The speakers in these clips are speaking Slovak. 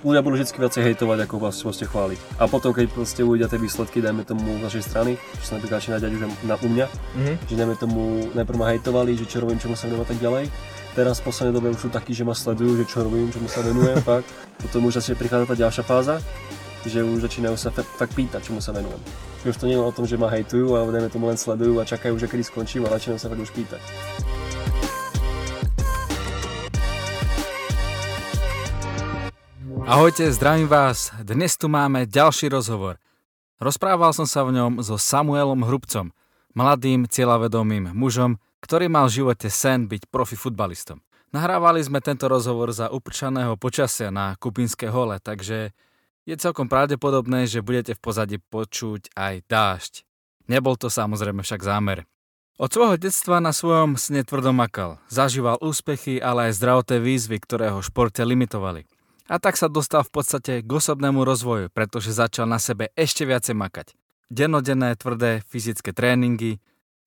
ľudia budú vždy viacej hejtovať, ako vás proste chváliť. A potom, keď proste uvidia tie výsledky, dajme tomu z našej strany, čo sa napríklad začína dať už na u mňa, mm-hmm. že dajme tomu, najprv ma hejtovali, že čo robím, čomu sa venujem a tak ďalej. Teraz v poslednej dobe už sú takí, že ma sledujú, že čo robím, čomu sa venujem, fakt. Potom už začne prichádzať tá ďalšia fáza, že už začínajú sa fakt pýtať, čomu sa venujem. Už to nie je o tom, že ma hejtujú, alebo dajme tomu len sledujú a čakajú, že kedy skončím, ale začínajú sa fakt už pýtať. Ahojte, zdravím vás. Dnes tu máme ďalší rozhovor. Rozprával som sa v ňom so Samuelom Hrubcom, mladým, cieľavedomým mužom, ktorý mal v živote sen byť profi futbalistom. Nahrávali sme tento rozhovor za uprčaného počasia na Kupinské hole, takže je celkom pravdepodobné, že budete v pozadí počuť aj dážď. Nebol to samozrejme však zámer. Od svojho detstva na svojom sne tvrdo. Zažíval úspechy, ale aj zdravotné výzvy, ktoré ho športe limitovali. A tak sa dostal v podstate k osobnému rozvoju, pretože začal na sebe ešte viacej makať. Dennodenné tvrdé fyzické tréningy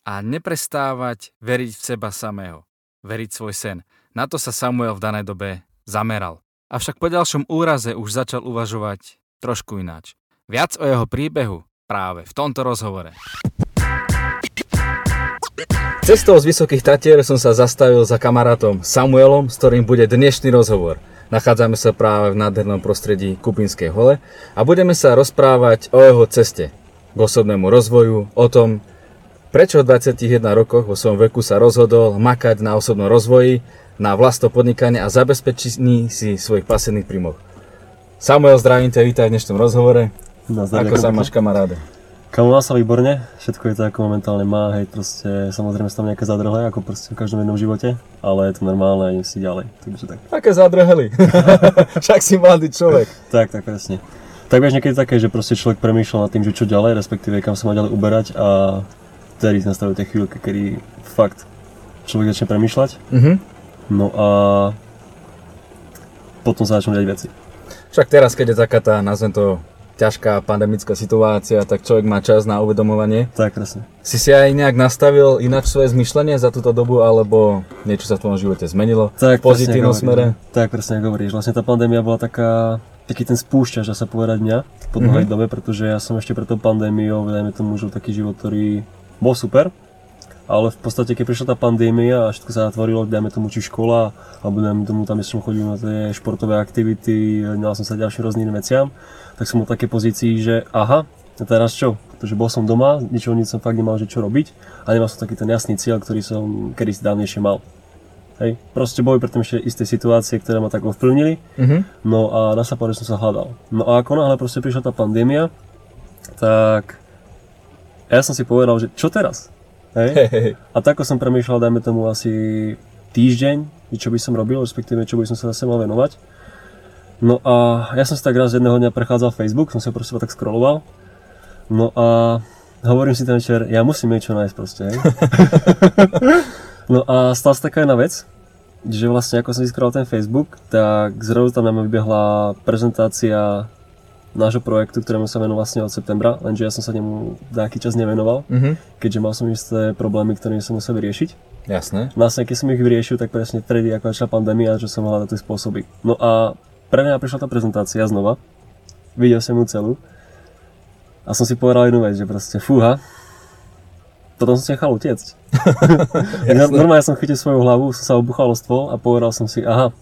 a neprestávať veriť v seba samého. Veriť svoj sen. Na to sa Samuel v danej dobe zameral. Avšak po ďalšom úraze už začal uvažovať trošku ináč. Viac o jeho príbehu práve v tomto rozhovore. Cestou z Vysokých Tatier som sa zastavil za kamarátom Samuelom, s ktorým bude dnešný rozhovor. Nachádzame sa práve v nádhernom prostredí Kupinskej hole a budeme sa rozprávať o jeho ceste k osobnému rozvoju, o tom, prečo v 21 rokoch vo svojom veku sa rozhodol makať na osobnom rozvoji, na vlastno podnikanie a zabezpečení si svojich pasívnych príjmov. Samuel, zdravím ťa, vítaj v dnešnom rozhovore. No, Ako sa máš kamaráde? Kamu má sa výborne, všetko je to ako momentálne má, hej, proste samozrejme sú tam nejaké zadrhle, ako proste v každom jednom živote, ale je to normálne a idem si ďalej, takže tak. Aké zadrhely, však si mladý človek. tak, tak presne. Tak vieš niekedy také, že proste človek premýšľa nad tým, že čo ďalej, respektíve kam sa má ďalej uberať a vtedy nastavujú tie chvíľky, kedy fakt človek začne premýšľať. Mm-hmm. No a potom sa začnú diať veci. Však teraz, keď je taká tá, nazvem to, ťažká pandemická situácia, tak človek má čas na uvedomovanie. Tak, presne. Si si aj nejak nastavil ináč svoje zmyšľanie za túto dobu, alebo niečo sa v tvojom živote zmenilo tak, v pozitívnom smere? Tak, presne ako hovoríš. Vlastne tá pandémia bola taká, taký ten spúšťač, dá sa povedať mňa, po dlhej mm-hmm. dobe, pretože ja som ešte pred tou pandémiou, dajme tomu, žil taký život, ktorý bol super, ale v podstate, keď prišla tá pandémia a všetko sa zatvorilo, dajme tomu či škola, alebo dajme tomu tam som chodil na tie športové aktivity, mal som sa ďalším rôznym veciam, tak som bol v takej pozícii, že aha, a teraz čo? Pretože bol som doma, ničoho nič som fakt nemal, že čo robiť a nemal som taký ten jasný cieľ, ktorý som kedy si dávnejšie mal. Hej, proste boli preto ešte isté situácie, ktoré ma tak ovplyvnili, mm-hmm. no a na sa že som sa hľadal. No a ako náhle proste prišla tá pandémia, tak ja som si povedal, že čo teraz? Hej? Hey, hey. A tak som premýšľal, dajme tomu asi týždeň, čo by som robil, respektíve čo by som sa zase mal venovať. No a ja som si tak raz jedného dňa prechádzal Facebook, som sa proste tak scrolloval. No a hovorím si ten večer, ja musím niečo nájsť proste, hej. no a stala sa taká jedna vec, že vlastne ako som si ten Facebook, tak zrazu tam nám vybehla prezentácia nášho projektu, ktorému sa venoval vlastne od septembra, lenže ja som sa nemu nejaký čas nevenoval, mm-hmm. keďže mal som isté problémy, ktoré som musel vyriešiť. Jasné. Vlastne keď som ich vyriešil, tak presne vtedy, ako začala pandémia, že som hľadal tie spôsoby. No a pre mňa prišla tá prezentácia znova, videl som ju celú a som si povedal jednu vec, že proste fúha, potom som si nechal utiecť. Normálne som chytil svoju hlavu, som sa obuchal o stôl a povedal som si, aha,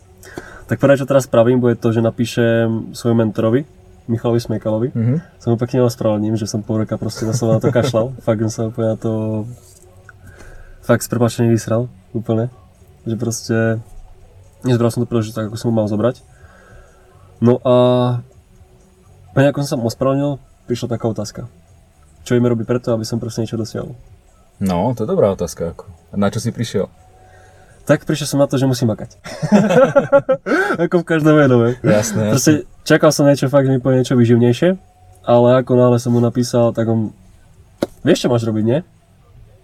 tak prvé, čo teraz spravím, bude to, že napíšem svojmu mentorovi, Michalovi Smekalovi. Mm-hmm. Som pekne ospravedlním, že som pol roka proste na na to kašľal. fakt som sa úplne na to fakt s prepačením vysral úplne. Že proste nezbral som to príležitosť tak, ako som ho mal zobrať. No a ako som sa ospravedlnil, prišla taká otázka. Čo ideme robiť preto, aby som proste niečo dosiahol? No, to je dobrá otázka. Na čo si prišiel? Tak prišiel som na to, že musím makať. ako v každom jednom. Jasné, Proste čakal som niečo fakt, že mi povie niečo vyživnejšie, ale ako náhle som mu napísal, tak on, vieš čo máš robiť, nie?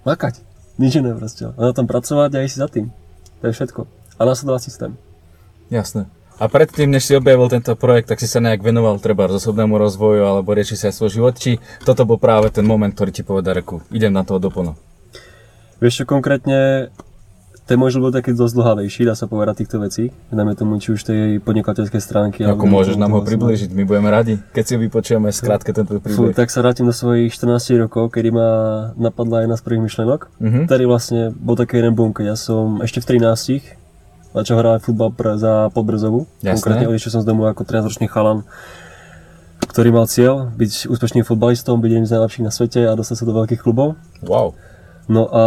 Makať. Nič iné proste. A na tom pracovať a ísť za tým. To je všetko. A nasledovať systém. Jasné. A predtým, než si objavil tento projekt, tak si sa nejak venoval treba osobnému rozvoju alebo rieši sa svoj život, či toto bol práve ten moment, ktorý ti povedal, reku, idem na toho doplno? Vieš čo, konkrétne ten môj život taký dosť dlhavejší, dá sa povedať týchto vecí. Dáme tomu či už tej podnikateľskej stránky. Ako môžeš nám ho približiť, my budeme radi, keď si vypočujeme skrátke tento príbeh. tak sa vrátim do svojich 14 rokov, kedy ma napadla jedna z prvých myšlenok. Uh-huh. Tady vlastne bol taký jeden boom, keď ja som ešte v 13 začal hrať futbal pre, za Podbrzovu. Konkrétne odišiel som z domu ako 13-ročný chalan, ktorý mal cieľ byť úspešným futbalistom, byť jedným z najlepších na svete a dostať sa do veľkých klubov. Wow. No a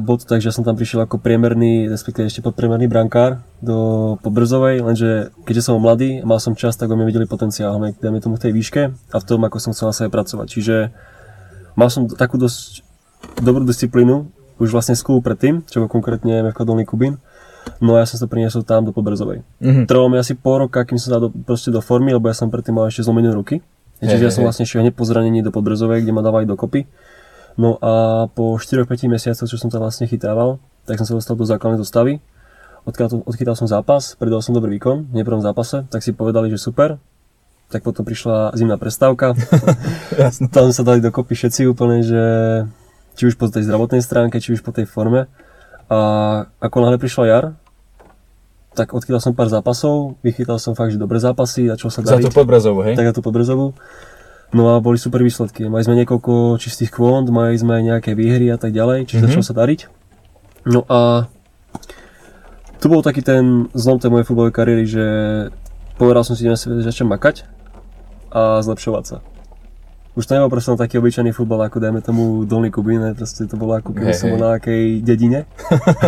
bol to tak, že som tam prišiel ako priemerný, respektíve ešte podpriemerný brankár do Pobrzovej, lenže keďže som mladý a mal som čas, tak mi videli potenciál, dajme tomu v tej výške a v tom, ako som chcel na sebe pracovať. Čiže mal som takú dosť dobrú disciplínu, už vlastne skúl predtým, čo bol konkrétne MFK Dolný Kubín. No a ja som sa priniesol tam do Pobrzovej. Mm-hmm. Trvalo mi asi pol roka, kým som sa do, proste do formy, lebo ja som predtým mal ešte zlomené ruky. Čiže hey, ja som vlastne šiel hneď po zranení do Podbrzovej, kde ma dávali dokopy. No a po 4-5 mesiacoch, čo som tam vlastne chytával, tak som sa dostal do základnej zostavy. Odchytal, som zápas, predal som dobrý výkon v prvom zápase, tak si povedali, že super. Tak potom prišla zimná prestávka. tam sa dali dokopy všetci úplne, že či už po tej zdravotnej stránke, či už po tej forme. A ako náhle prišla jar, tak odchytal som pár zápasov, vychytal som fakt, že dobré zápasy, začal sa dariť. Za tú podbrezovu, hej? Tak za tú podbrezovu. No a boli super výsledky. Mali sme niekoľko čistých kvont, mali sme nejaké výhry a tak ďalej, čiže mm-hmm. začalo sa dariť. No a tu bol taký ten zlom tej mojej futbalovej kariéry, že povedal som si, že začnem makať a zlepšovať sa už to nebol proste taký obyčajný futbal, ako dajme tomu Dolný Kubín, proste to bolo ako keby hey, som bol na nejakej dedine.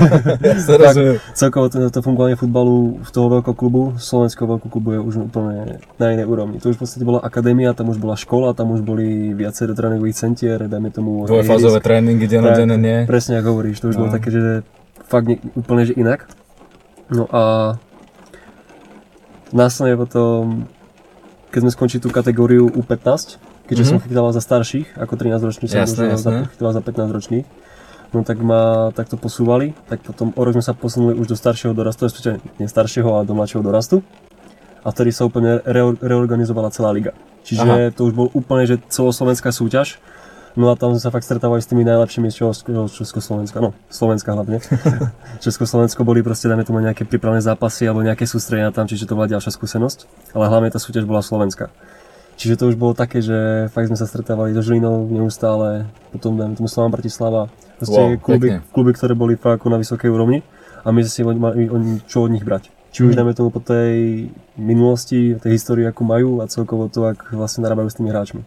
tak, celkovo to, to fungovanie futbalu v toho veľkého klubu, slovenského veľkého klubu je už úplne na inej úrovni. To už v podstate bola akadémia, tam už bola škola, tam už boli viaceré tréningových centier, dajme tomu... Dvojfázové tréningy, denne, nie? Presne ako hovoríš, to už no. bolo také, že fakt ne, úplne že inak. No a následne potom, keď sme skončili tú kategóriu U15, keďže mm-hmm. som chytal za starších, ako 13 ročný som jasné, jasné. chytal za 15 ročných, no tak ma takto posúvali, tak potom o rok sme sa posunuli už do staršieho dorastu, respektíve nie staršieho, ale do mladšieho dorastu. A vtedy sa úplne re- reorganizovala celá liga. Čiže Aha. to už bol úplne že celoslovenská súťaž. No a tam sme sa fakt stretávali s tými najlepšími z Československa, no Slovenska hlavne. Československo boli proste, dajme tomu nejaké prípravné zápasy alebo nejaké sústredenia tam, čiže to bola ďalšia skúsenosť. Ale hlavne tá súťaž bola Slovenska. Čiže to už bolo také, že fakt sme sa stretávali so Žilinou neustále, potom dajme tomu Slovan Bratislava, proste wow, kluby, kluby, ktoré boli fakt na vysokej úrovni a my sme si mali čo od nich brať. Či už mm. dajme tomu po tej minulosti, tej histórii, ako majú a celkovo to, ak vlastne narábajú s tými hráčmi.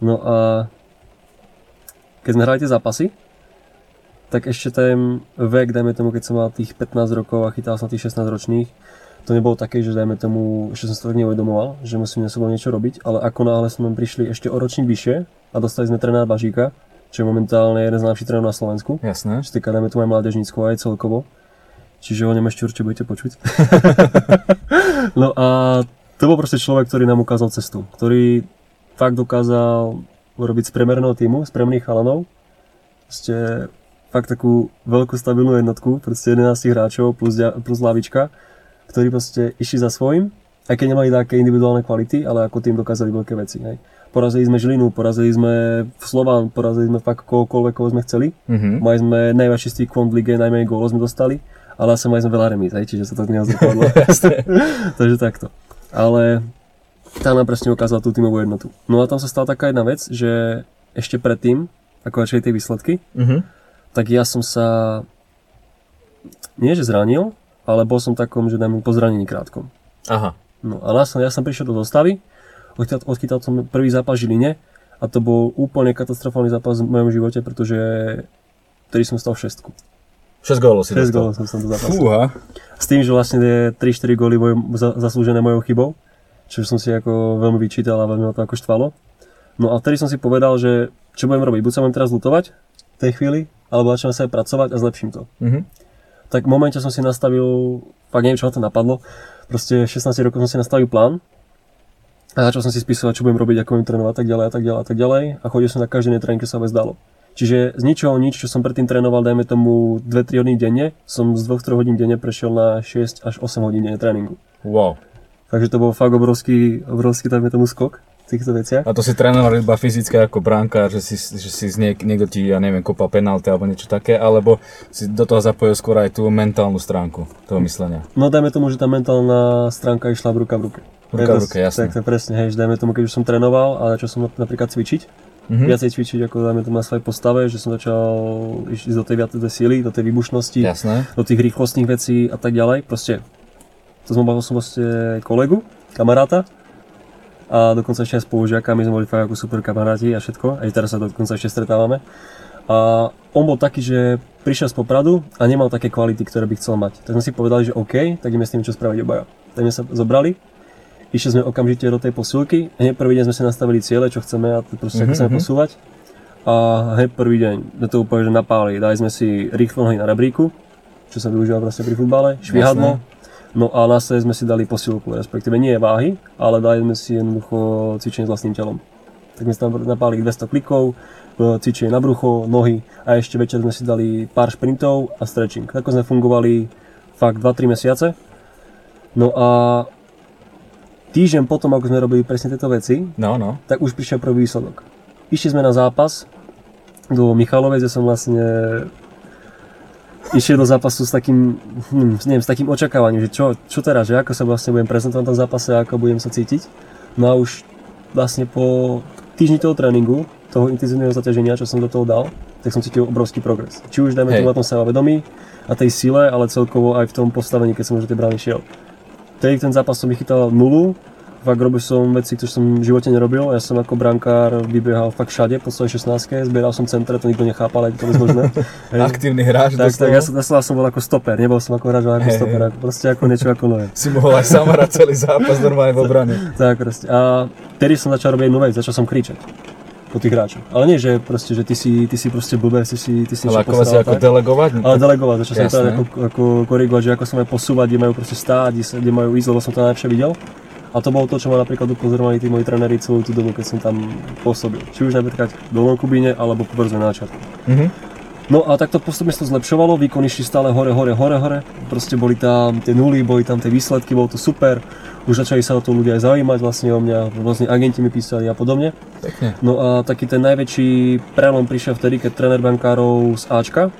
No a keď sme hrali tie zápasy, tak ešte ten vek, dajme tomu, keď som mal tých 15 rokov a chytal som tých 16 ročných, to nebolo také, že dajme tomu, ešte som sa tak neuvedomoval, že musím na sebou niečo robiť, ale ako náhle sme prišli ešte o ročník vyššie a dostali sme trénera Bažíka, čo je momentálne jeden z najlepších trénerov na Slovensku. Jasné. Čo týka, dajme tomu aj mládežnícku aj celkovo. Čiže o ňom ešte určite budete počuť. no a to bol proste človek, ktorý nám ukázal cestu, ktorý fakt dokázal urobiť z priemerného týmu, z priemerných chalanov, proste fakt takú veľkú stabilnú jednotku, proste 11 hráčov plus, plus lavička ktorí proste išli za svojím, aj keď nemali také individuálne kvality, ale ako tým dokázali veľké veci. Hej. Porazili sme Žilinu, porazili sme Slován, porazili sme fakt kohokoľvek, koho sme chceli. Mm-hmm. Mali sme najväčší stík v lige, najmenej gólov sme dostali, ale asi mali sme veľa remíz, hej, čiže sa to neozrkadlo. Takže takto. Ale tá nám presne ukázala tú tímovú jednotu. No a tam sa stala taká jedna vec, že ešte predtým, ako začali tie výsledky, mm-hmm. tak ja som sa nie že zranil, ale bol som takom, že dajme po zranení krátkom. Aha. No a následne ja som prišiel do zostavy, odchytal, odchytal som prvý zápas Žiline a to bol úplne katastrofálny zápas v mojom živote, pretože vtedy som stal v šestku. 6 gólov si 6 gólov som sa do zápasu. Fúha. S tým, že vlastne 3-4 góly mojou, zaslúžené mojou chybou, čo som si ako veľmi vyčítal a veľmi ma to ako štvalo. No a vtedy som si povedal, že čo budem robiť, buď sa budem teraz lutovať v tej chvíli, alebo začnem sa aj pracovať a zlepším to. Mm-hmm tak v momente som si nastavil, fakt neviem, čo ma to napadlo, proste 16 rokov som si nastavil plán a začal som si spisovať, čo budem robiť, ako budem trénovať tak ďalej a tak ďalej a tak ďalej a chodil som na každý tréning, čo sa vôbec dalo. Čiže z ničoho nič, čo som predtým trénoval, dajme tomu 2-3 hodiny denne, som z 2-3 hodín denne prešiel na 6 až 8 hodín denne tréningu. Wow. Takže to bol fakt obrovský, obrovský dajme tomu skok. Týchto veciach. A to si trénoval iba fyzické ako bránka, že si, že si niek- niekto ti, ja neviem, kopal penalty alebo niečo také, alebo si do toho zapojil skôr aj tú mentálnu stránku toho myslenia? No dajme tomu, že tá mentálna stránka išla v ruka v ruke. Ruka v ruke, jasne. Tak, tak presne, hej, že dajme tomu, keď už som trénoval a začal som napríklad cvičiť, mm-hmm. viacej cvičiť ako dajme tomu na svojej postave, že som začal ísť do tej viacej síly, do tej výbušnosti, Jasné. do tých rýchlostných vecí a tak ďalej. Proste, to som bavil som vlastne kolegu, kamaráta, a dokonca ešte aj spolužiaka, my sme boli fakt ako super kamaráti a všetko, aj teraz sa dokonca ešte stretávame. A on bol taký, že prišiel z Popradu a nemal také kvality, ktoré by chcel mať. Tak sme si povedali, že OK, tak ideme s tým čo spraviť obaja. Tak sme sa zobrali, išli sme okamžite do tej posilky, hneď prvý deň sme si nastavili ciele, čo chceme a proste mm-hmm. ako chceme posúvať. A hneď prvý deň sme to úplne že napáli, dali sme si rýchlo nohy na rebríku, čo sa využíva proste pri futbale, švihadlo, No a následne sme si dali posilku, respektíve nie váhy, ale dali sme si jednoducho cvičenie s vlastným telom. Tak sme si tam napálili 200 klikov, e, cvičenie na brucho, nohy a ešte večer sme si dali pár šprintov a stretching. Tako sme fungovali fakt 2-3 mesiace. No a týždeň potom, ako sme robili presne tieto veci, no, no. tak už prišiel prvý výsledok. Išli sme na zápas do Michalovej, kde som vlastne išiel do zápasu s takým, hm, neviem, s takým očakávaním, že čo, čo teraz, že ako sa vlastne budem prezentovať na tom zápase a ako budem sa cítiť. No a už vlastne po týždni toho tréningu, toho intenzívneho zaťaženia, čo som do toho dal, tak som cítil obrovský progres. Či už dajme tomu na tom vedomí a tej sile, ale celkovo aj v tom postavení, keď som už do tej brány šiel. Tedy ten zápas som vychytal nulu, fakt robil som veci, ktoré som v živote nerobil. Ja som ako brankár vybiehal fakt všade, po celej 16 zbieral som centre, to nikto nechápal, aj to možné. Aktívny hráč tak, tak, ja som, ja som bol ako stoper, nebol som ako hráč, ale ako hey, stoper, ako, proste ako niečo ako nové. Si mohol aj sám hrať celý zápas normálne v obrane. tak, proste. A tedy som začal robiť jednu vec, začal som kričať po tých hráčoch. Ale nie, že proste, že ty si, ty si proste blbé, ty si, ty si Ale ako si ako delegovať? Ale delegovať, začal som to ako, ako korigovať, že ako sa majú posúvať, kde majú proste stáť, kde majú ísť, lebo som to najlepšie videl. A to bolo to, čo ma napríklad upozorovali tí moji tréneri celú tú dobu, keď som tam pôsobil. Či už napríklad v Dolnom Kubíne, alebo povedzme na začiatku. Mm-hmm. No a takto postupne sa to zlepšovalo, výkony šli stále hore, hore, hore, hore. Proste boli tam tie nuly, boli tam tie výsledky, bolo to super. Už začali sa o to ľudia aj zaujímať vlastne o mňa, vlastne agenti mi písali a podobne. Pekne. No a taký ten najväčší prelom prišiel vtedy, keď tréner bankárov z Ačka,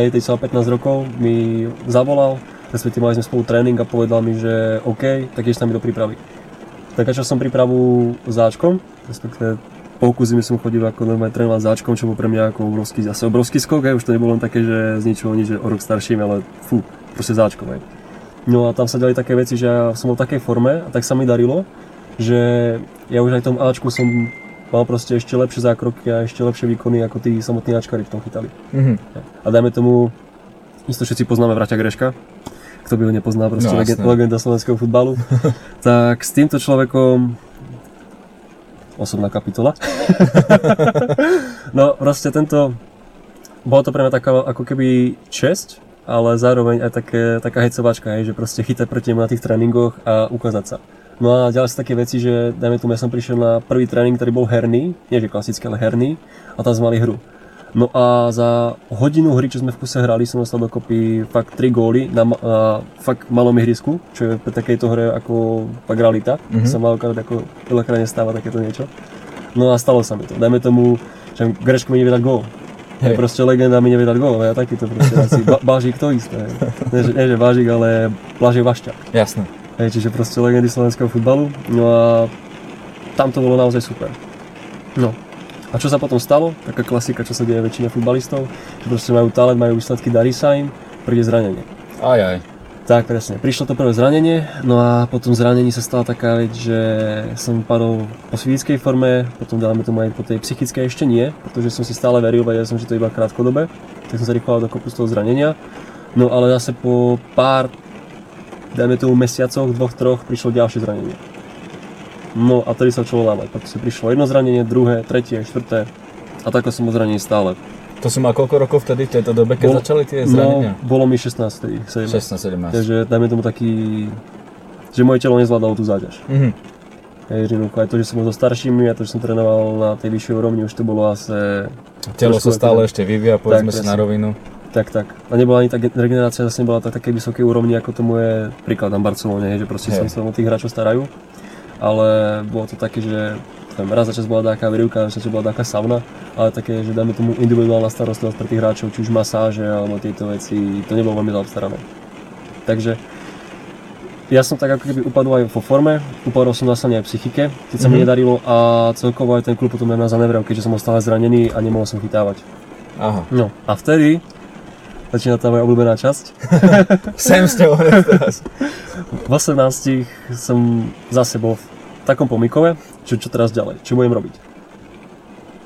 hej, tej 15 rokov, mi zavolal, respektíve mali sme spolu tréning a povedal mi, že OK, tak ešte sa mi do prípravy. Tak začal som prípravu záčkom, respektíve polku zimy som chodil ako normálne trénovať záčkom, čo bol pre mňa ako obrovský, zase obrovský skok, aj už to nebolo len také, že z ničoho nič, že o rok starším, ale fú, proste záčkom. Aj. No a tam sa ďali také veci, že ja som bol v takej forme a tak sa mi darilo, že ja už aj v tom Ačku som mal proste ešte lepšie zákroky a ešte lepšie výkony, ako tí samotní Ačkari v tom chytali. Mm-hmm. A dajme tomu, isto všetci poznáme Vraťa Greška, kto by ho nepoznal, proste no, legenda, legenda slovenského futbalu. tak s týmto človekom osobná kapitola. no proste tento, bolo to pre mňa taká ako keby česť, ale zároveň aj také, taká hejcovačka, hej, že proste chytať proti na tých tréningoch a ukázať sa. No a ďalej sú také veci, že dajme tomu, ja som prišiel na prvý tréning, ktorý bol herný, nie že klasický, ale herný, a tam sme mali hru. No a za hodinu hry, čo sme v kuse hrali, som dostal dokopy fakt 3 góly na, na fakt malom ihrisku, čo je pri takejto hre ako fakt realita. Mm-hmm. Sa malokrát ako veľakrát nestáva takéto niečo. No a stalo sa mi to. Dajme tomu, že Greško mi nevie dať gól. Je proste legenda mi nevie dať gól, ja takýto proste asi ba- Bážik to isté. Nie, že, nie, že Bážik, ale Blažej Vašťák. Jasné. Hej, čiže proste legendy slovenského futbalu. No a tam to bolo naozaj super. No, a čo sa potom stalo? Taká klasika, čo sa deje väčšina futbalistov, že proste majú talent, majú výsledky, darí sa im, príde zranenie. Aj, aj. Tak, presne. Prišlo to prvé zranenie, no a potom zranení sa stala taká vec, že som padol po fyzickej forme, potom dáme tomu aj po tej psychickej ešte nie, pretože som si stále veril, vedel som, že to iba krátkodobé, tak som sa rýchlo do kopu z toho zranenia. No ale zase po pár, dajme tomu mesiacoch, dvoch, troch, prišlo ďalšie zranenie. No a tedy sa čo. Potom si prišlo jedno zranenie, druhé, tretie, štvrté a tako som zranení stále. To som mal koľko rokov vtedy, v tejto dobe, keď Bol, začali tie zranenia? No, bolo mi 16, 17. 16, 17. Takže dajme tomu taký, že moje telo nezvládalo tú záťaž. Mm-hmm. Hej, že aj to, že som bol so staršími a to, že som trénoval na tej vyššej úrovni, už to bolo asi... Telo sa stále ešte vyvíja, povedzme si na rovinu. Tak, tak. A nebola ani tá regenerácia zase nebola tak také vysokej úrovni, ako tomu je príklad na Barcelone, že proste hey. sa o tých hráčov starajú ale bolo to také, že Tam raz za čas bola taká výrivka, raz za čas bola taká sauna, ale také, že dáme tomu individuálna starostlivosť pre tých hráčov, či už masáže alebo tieto veci, to nebolo veľmi zaobstarané. Takže ja som tak ako keby upadol aj vo forme, upadol som zase aj psychike, keď sa mm-hmm. mi Mhm. nedarilo a celkovo aj ten klub potom na mňa zanevral, keďže som bol stále zranený a nemohol som chytávať. Aha. No a vtedy začína tá moja obľúbená časť. Sem s ňou teraz. V 18 som zase bol v takom pomykove, čo, čo teraz ďalej, čo budem robiť.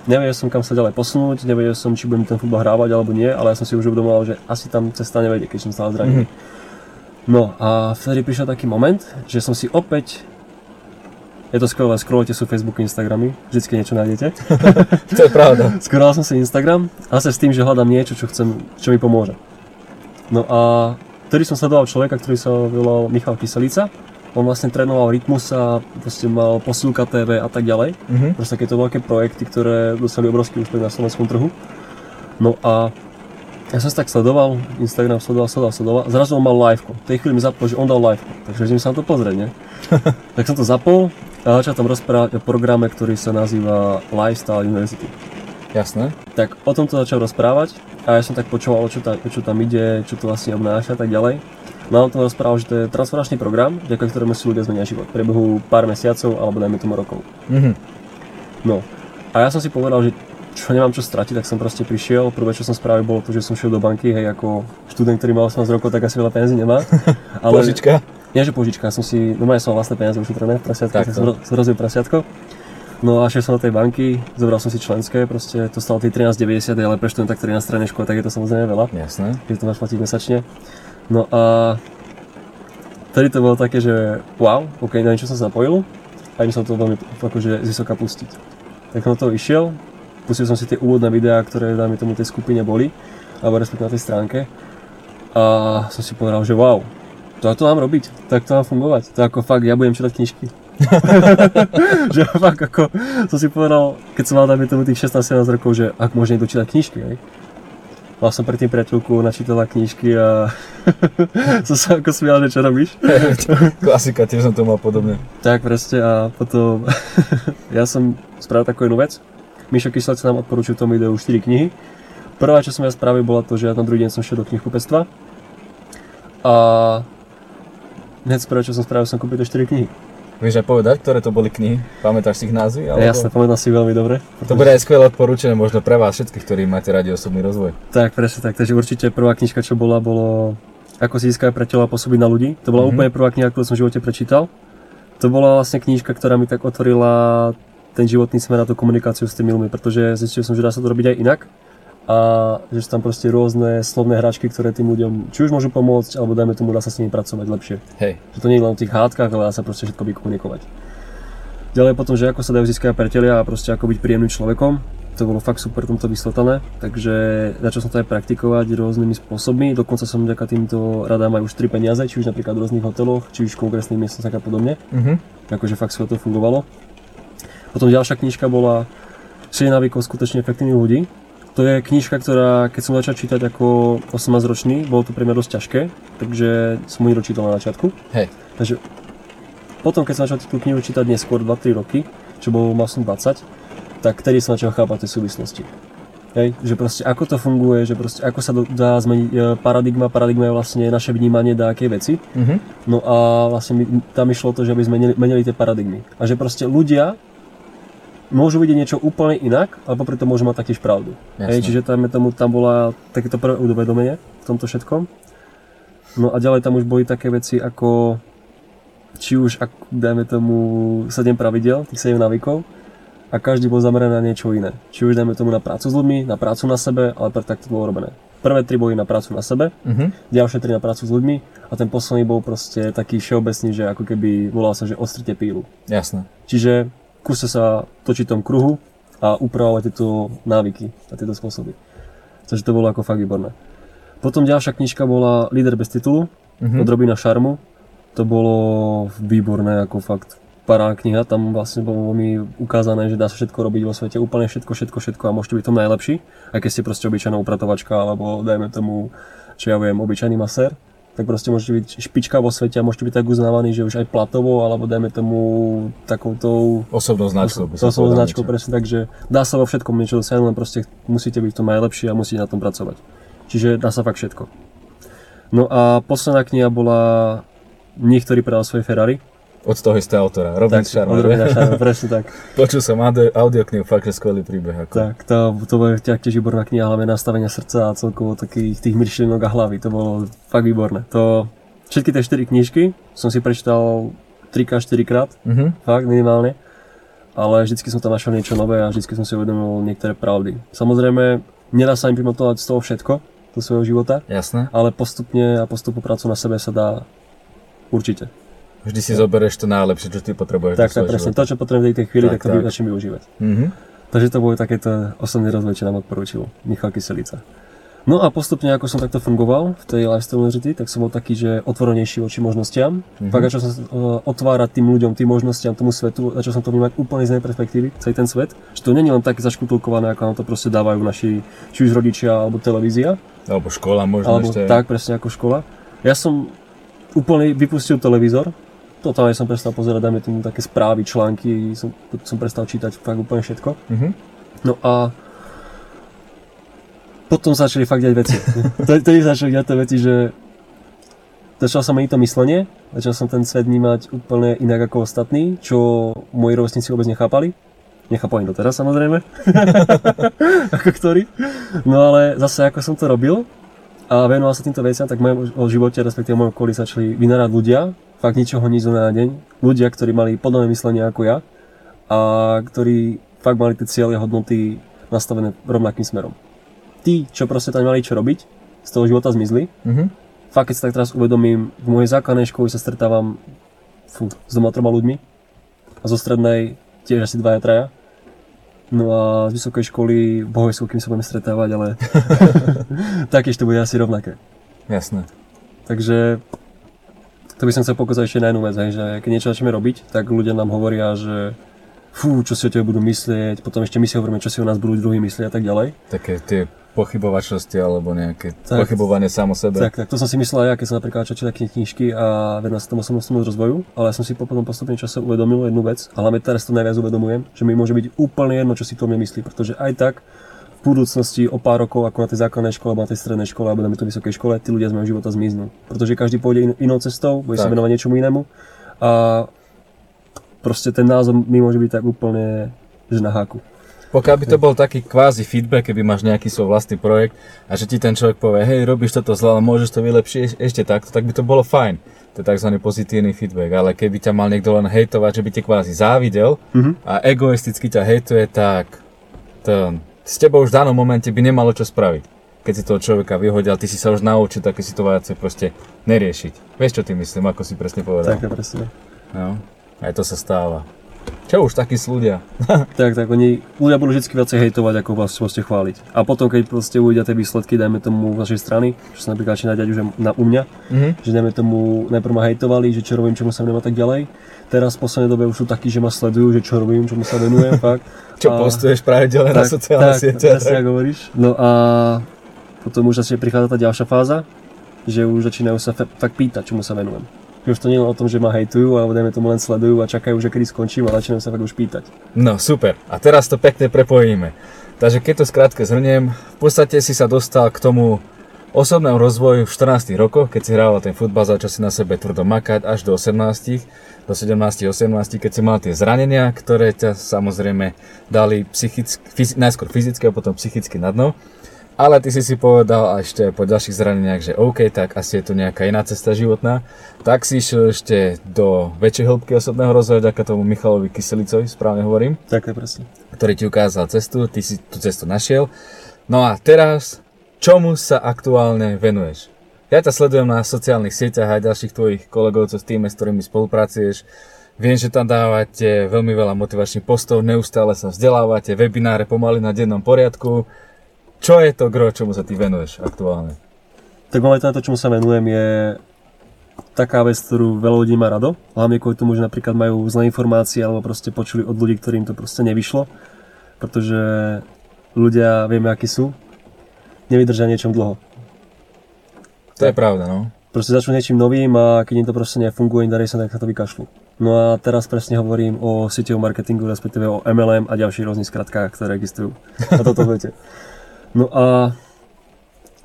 Nevedel som kam sa ďalej posunúť, nevedel som či budem ten futbal hrávať alebo nie, ale ja som si už uvedomoval, že asi tam cesta nevedie, keď som stále zranený. No a vtedy prišiel taký moment, že som si opäť je to skvelé, scrollujte sú Facebooky, Instagramy, vždycky niečo nájdete. To je pravda. Scrolloval som si Instagram a sa s tým, že hľadám niečo, čo chcem, čo mi pomôže. No a vtedy som sledoval človeka, ktorý sa volal Michal Kyselica. On vlastne trénoval Rytmusa, proste mal posilka TV a tak ďalej. Mhm. Proste takéto veľké projekty, ktoré dosiahli obrovský úspech na slovenskom trhu. No a ja som si tak sledoval, Instagram sledoval, sledoval, sledoval. a Zrazu on mal live. V tej chvíli mi zapol, že on dal live. Takže idem sa na to pozrieť, ne? tak som to zapol a začal tam rozprávať o programe, ktorý sa nazýva Lifestyle University. Jasné. Tak o tom to začal rozprávať a ja som tak počúval, čo, ta, čo tam ide, čo to vlastne obnáša a tak ďalej. No on tam rozprával, že to je transformačný program, vďaka ktorému si ľudia zmenia život. V priebehu pár mesiacov alebo dajme tomu rokov. Mhm. No a ja som si povedal, že čo nemám čo stratiť, tak som proste prišiel. Prvé, čo som spravil, bolo to, že som šiel do banky, hej, ako študent, ktorý mal 18 rokov, tak asi veľa peniazí nemá. Ale, Požička. Nie, že požička, som si, normálne som mal vlastné peniaze ušetrené v prasiatku, tak som ro- som rozbil prasiatko. No a šiel som do tej banky, zobral som si členské, proste to stalo tých 13,90, ale pre študenta, ktorý na strane škole, tak je to samozrejme veľa, Jasné. keď to máš platiť mesačne. No a vtedy to bolo také, že wow, ok, na niečo som sa zapojil a im sa to veľmi akože zvysoka pustiť. Tak som toho išiel, pustil som si tie úvodné videá, ktoré dáme tomu tej skupine boli, alebo respektíve na tej stránke. A som si povedal, že wow, to, to mám robiť, tak to mám fungovať. To ako fakt, ja budem čítať knižky. že fakt ako, som si povedal, keď som mal dajme tomu tých 16-17 rokov, že ak môže niekto čítať knižky, hej. Mal som predtým priateľku, načítala knižky a som sa ako smial, že čo robíš. Klasika, tiež som to mal podobne. Tak presne a potom ja som spravil takú jednu vec. Mišo Kyselec nám odporúčil v tom videu 4 knihy. Prvá, čo som ja spravil, bola to, že ja na druhý deň som šiel do knihkupectva. A hneď prvé, čo som spravil, som kúpil tie 4 knihy. Vieš aj povedať, ktoré to boli knihy? Pamätáš si ich názvy? Alebo... Jasne, pamätám si veľmi dobre. To bude aj skvelé odporúčanie možno pre vás všetkých, ktorí máte radi osobný rozvoj. Tak, presne tak. Takže určite prvá knižka, čo bola, bolo Ako si získať priateľa a pôsobiť na ľudí. To bola Mhm. úplne prvá kniha, ktorú som v živote prečítal. To bola vlastne knižka, ktorá mi tak otvorila ten životný smer a tú komunikáciu s tými ľuďmi, pretože zistil som, že dá sa to robiť aj inak a že sú tam proste rôzne slovné hračky, ktoré tým ľuďom či už môžu pomôcť, alebo dajme tomu, dá sa s nimi pracovať lepšie. Hej. Že to nie je len o tých hádkach, ale dá sa proste všetko vykomunikovať. Ďalej potom, že ako sa dajú získať priatelia a proste ako byť príjemným človekom. To bolo fakt super tomto vyslotané, takže začal som to aj praktikovať rôznymi spôsobmi. Dokonca som vďaka týmto radám aj už 3 peniaze, či už napríklad v rôznych hoteloch, či už v kongresných miestnostiach a podobne. Mhm. Akože fakt to fungovalo. Potom ďalšia knižka bola 7 návykov skutočne efektívnych ľudí. To je knižka, ktorá, keď som začal čítať ako 18 ročný, bolo to pre mňa dosť ťažké, takže som ju dočítal na začiatku. Hej. Takže potom, keď som začal tú knihu čítať neskôr, 2-3 roky, čo bolo mal som 20, tak vtedy som začal chápať tie súvislosti. Hej, že proste ako to funguje, že proste ako sa dá zmeniť e, paradigma, paradigma je vlastne naše vnímanie dákej veci. Mhm. No a vlastne mi, tam išlo to, že aby sme menili, menili tie paradigmy. A že proste ľudia môžu vidieť niečo úplne inak, ale popri tom môžu mať taktiež pravdu. Hej, čiže tam, tomu, tam bola takéto prvé uvedomenie v tomto všetkom. No a ďalej tam už boli také veci ako či už, ak, dajme tomu, 7 pravidel, tých 7 návykov, a každý bol zameraný na niečo iné. Či už dajme tomu na prácu s ľuďmi, na prácu na sebe, ale tak to bolo robené. Prvé tri boli na prácu na sebe, Mhm. ďalšie tri na prácu s ľuďmi a ten posledný bol proste taký všeobecný, že ako keby volal sa, že ostrite pílu. Jasné. Čiže skúste sa točiť v tom kruhu a upravovať tieto návyky a tieto spôsoby. Takže to bolo ako fakt výborné. Potom ďalšia knižka bola Líder bez titulu Mhm. od Robina Šarmu. To bolo výborné, ako fakt pará kniha, tam vlastne bolo mi ukázané, že dá sa všetko robiť vo svete, úplne všetko, všetko, všetko a môžete byť tom najlepší, aj keď ste proste obyčajná upratovačka alebo dajme tomu, čo ja viem, obyčajný masér, tak proste môžete byť špička vo svete a môžete byť tak uznávaní, že už aj platovo, alebo dajme tomu takoutou Osobnou značkou. som osobnou značkou, presne tak, že dá sa vo všetkom niečo dosiahnuť, len proste musíte byť v tom najlepší a musíte na tom pracovať. Čiže dá sa fakt všetko. No a posledná kniha bola Niektorý predal svoje Ferrari. Od toho istého autora, Robin od Sharma. Robina Sharma, presne tak. Počul som audio, audioknihu, fakt, že skvelý príbeh. Ako. Tak, to, to bude tiež výborná kniha, hlavne nastavenia srdca a celkovo takých tých myšlienok a hlavy, to bolo fakt výborné. To, všetky tie 4 knižky som si prečítal 3 4 krát, Mhm. fakt minimálne, ale vždycky som tam našiel niečo nové a vždycky som si uvedomil niektoré pravdy. Samozrejme, nedá sa implementovať z toho všetko do svojho života, Jasné. ale postupne a postupnú prácu na sebe sa dá určite. Vždy si zoberieš to najlepšie, čo ty potrebuješ Tak, tak, presne. To, čo potrebujem v tej chvíli, Tak, tak, to tak. začnem využívať. Mhm. Takže to bol takéto osobný rozvoj, čo nám odporúčil Michal Kyselica. No a postupne, ako som takto fungoval v tej Lifestyle University, tak som bol taký, že otvorenejší voči možnostiam. Mhm. Mm-hmm. Fakt, začal som uh, otvárať tým ľuďom, tým možnostiam, tomu svetu, začal som to vnímať úplne z inej perspektívy, celý ten svet. Že to je len také zaškutulkované, ako nám to proste dávajú naši, či už rodičia, alebo televízia, Alebo škola možno alebo ešte. tak, presne ako škola. Ja som úplne vypustil televízor, totálne som prestal pozerať, dajme tomu také správy, články, som, som prestal čítať fakt úplne všetko. Mhm. No a potom začali fakt diať veci. to začali diať tie veci, že začal sa meniť to myslenie, začal som ten svet vnímať úplne inak ako ostatní, čo moji rovesníci vôbec nechápali. Nechápali to teraz samozrejme, ako ktorí. No ale zase ako som to robil a venoval sa týmto veciam, tak v mojom živote, respektíve v mojom okolí začali vynárať ľudia, fakt ničoho nič na deň. Ľudia, ktorí mali podobné myslenie ako ja a ktorí fakt mali tie cieľe hodnoty nastavené rovnakým smerom. Tí, čo proste tam mali čo robiť, z toho života zmizli. Mhm. Fakt, keď sa tak teraz uvedomím, v mojej základnej škole sa stretávam fú, s dvoma troma ľuďmi a zo strednej tiež asi dvaja, traja. No a z vysokej školy v Bohojsku, kým sa budeme stretávať, ale taktiež to bude asi rovnaké. Jasné. Takže to by som chcel pokazať ešte na jednu vec, hej, že keď niečo začneme robiť, tak ľudia nám hovoria, že fú, čo si o tebe budú myslieť, potom ešte my si hovoríme, čo si o nás budú druhí myslieť a tak ďalej. Také tie pochybovačnosti alebo nejaké Tak. pochybovanie sám o sebe. Tak, tak to som si myslel aj ja, keď som napríklad čítať kni- knižky a venoval sa tomu osobnostnému rozvoju, ale ja som si potom postupne čase uvedomil jednu vec, a hlavne teraz to najviac uvedomujem, že mi môže byť úplne jedno, čo si to mne myslí, pretože aj tak v budúcnosti o pár rokov, ako na tej základnej škole, alebo na tej strednej škole, alebo na tej vysokej škole, tí ľudia z môjho života zmiznú. Pretože každý pôjde in- inou cestou, bude sa Tak. venovať niečomu inému a proste ten názor mi môže byť tak úplne, že na háku. Pokiaľ by to bol taký kvázi feedback, keby máš nejaký svoj vlastný projekt a že ti ten človek povie, hej, robíš toto zle, ale môžeš to vylepšiť eš- ešte takto, tak by to bolo fajn. To je tzv. pozitívny feedback, ale keby ťa mal niekto len hejtovať, že by ti kvázi závidel Mhm. a egoisticky ťa hejtuje, tak to s tebou už v danom momente by nemalo čo spraviť. Keď si toho človeka vyhodil, ty si sa už naučil také situácie proste neriešiť. Vieš, čo ty myslím, ako si presne povedal. Tak, to presne. No, aj to sa stáva. Čo už takí sú ľudia? Tak, tak oni, ľudia budú vždy viacej hejtovať, ako vás proste chváliť. A potom, keď proste uvidia tie výsledky, dajme tomu z vašej strany, čo sa napríklad začína diať už na, u mňa, Mhm. že dajme tomu, najprv ma hejtovali, že čo robím, čomu sa venujem a tak ďalej. Teraz v poslednej dobe už sú takí, že ma sledujú, že čo robím, čomu sa venujem, fakt. Čo A- postuješ pravidelne na sociálne tak, siete? presne ako hovoríš. No a potom už začne prichádzať tá ďalšia fáza, že už začínajú sa fakt pýtať, čomu sa venujem. Že už to nie je o tom, že ma hejtujú, alebo dajme tomu len sledujú a čakajú, že kedy skončím, ale začínajú sa fakt už pýtať. No super, a teraz to pekne prepojíme. Takže keď to skrátke zhrniem, v podstate si sa dostal k tomu osobnému rozvoju v 14 rokoch, keď si hrával ten futbal, začal si na sebe tvrdo makať až do 18, do 17-18, keď si mal tie zranenia, ktoré ťa samozrejme dali psychicky, fyz, najskôr fyzicky a potom psychicky na dno. Ale ty si si povedal a ešte po ďalších zraneniach, že OK, tak asi je tu nejaká iná cesta životná. Tak si išiel ešte do väčšej hĺbky osobného rozvoja, ďaká tomu Michalovi Kyselicovi, správne hovorím Tak to presne. ktorý ti ukázal cestu, ty si tú cestu našiel. No a teraz, čomu sa aktuálne venuješ? Ja ťa sledujem na sociálnych sieťach aj ďalších tvojich kolegov, co s tým, s ktorými spolupracuješ. Viem, že tam dávate veľmi veľa motivačných postov, neustále sa vzdelávate, webináre pomaly na dennom poriadku. Čo je to gro, čomu sa ty venuješ aktuálne? Tak momentálne to, čomu sa venujem, je taká vec, ktorú veľa ľudí má rado. Hlavne kvôli tomu, že napríklad majú zlé informácie alebo proste počuli od ľudí, ktorým to proste nevyšlo. Pretože ľudia, vieme akí sú, nevydržia niečom dlho. To je pravda, no. proste začnú niečím novým a keď im to proste nefunguje, nedarí sa, tak sa to vykašľú. No a teraz presne hovorím o sieťovom marketingu, respektíve o MLM a ďalších rôznych skratkách, ktoré existujú. A toto viete. No a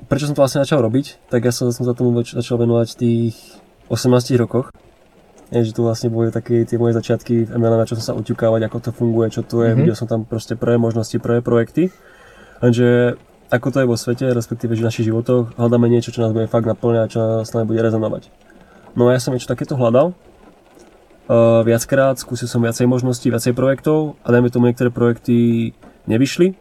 prečo som to vlastne začal robiť, tak ja som, som sa tomu začal venovať v tých 18 rokoch. Je, že tu vlastne boli také tie moje začiatky v MLM, na čo som sa uťukávať, ako to funguje, čo to je. Mm-hmm. Videl som tam proste prvé možnosti, prvé projekty. Lenže ako to je vo svete, respektíve že v našich životoch, hľadáme niečo, čo nás bude fakt naplňať, čo nás nám bude rezonovať. No a ja som niečo takéto hľadal, uh, viackrát, skúsil som viacej možností, viacej projektov a dajme tomu niektoré projekty nevyšli,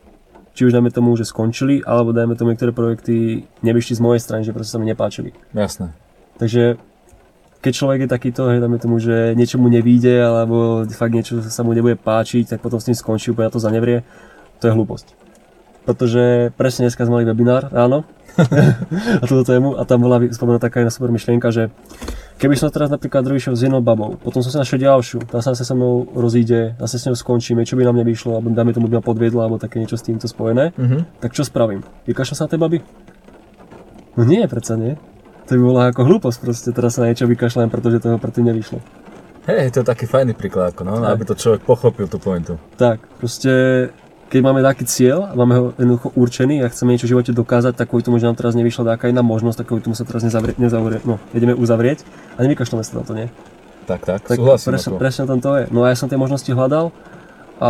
či už dajme tomu, že skončili, alebo dajme tomu niektoré projekty nevyšli z mojej strany, že proste sa mi nepáčili. Jasné. Takže keď človek je takýto, hej, dajme tomu, že niečo mu nevíde, alebo fakt niečo sa mu nebude páčiť, tak potom s tým skončí, úplne na to zanevrie, to je hlúposť pretože presne dneska sme mali webinár ráno a túto tému a tam bola spomenutá taká jedna super myšlienka, že keby som teraz napríklad druhý šiel s jednou babou, potom som si našiel ďalšiu, tá sa zase so mnou rozíde, zase s ňou skončíme, čo by nám nevyšlo, alebo dáme tomu by ma podviedla, alebo také niečo s týmto spojené, mm-hmm. tak čo spravím? Vykašľam sa na tej baby? No nie, predsa nie. To by bola ako hlúposť proste, teraz sa na niečo vykašľam, pretože toho predtým nevyšlo. Hej, to je taký fajný príklad, no, aby to človek pochopil tú pointu. Tak, proste keď máme taký cieľ a máme ho jednoducho určený a chceme niečo v živote dokázať, tak kvôli tomu, že nám teraz nevyšla taká iná možnosť, tak kvôli tomu sa teraz nezavrie, nezavrie, no, ideme uzavrieť a nevykašľame sa na to, nie? Tak, tak, tak súhlasím. Presne, presne tam to je. No a ja som tie možnosti hľadal a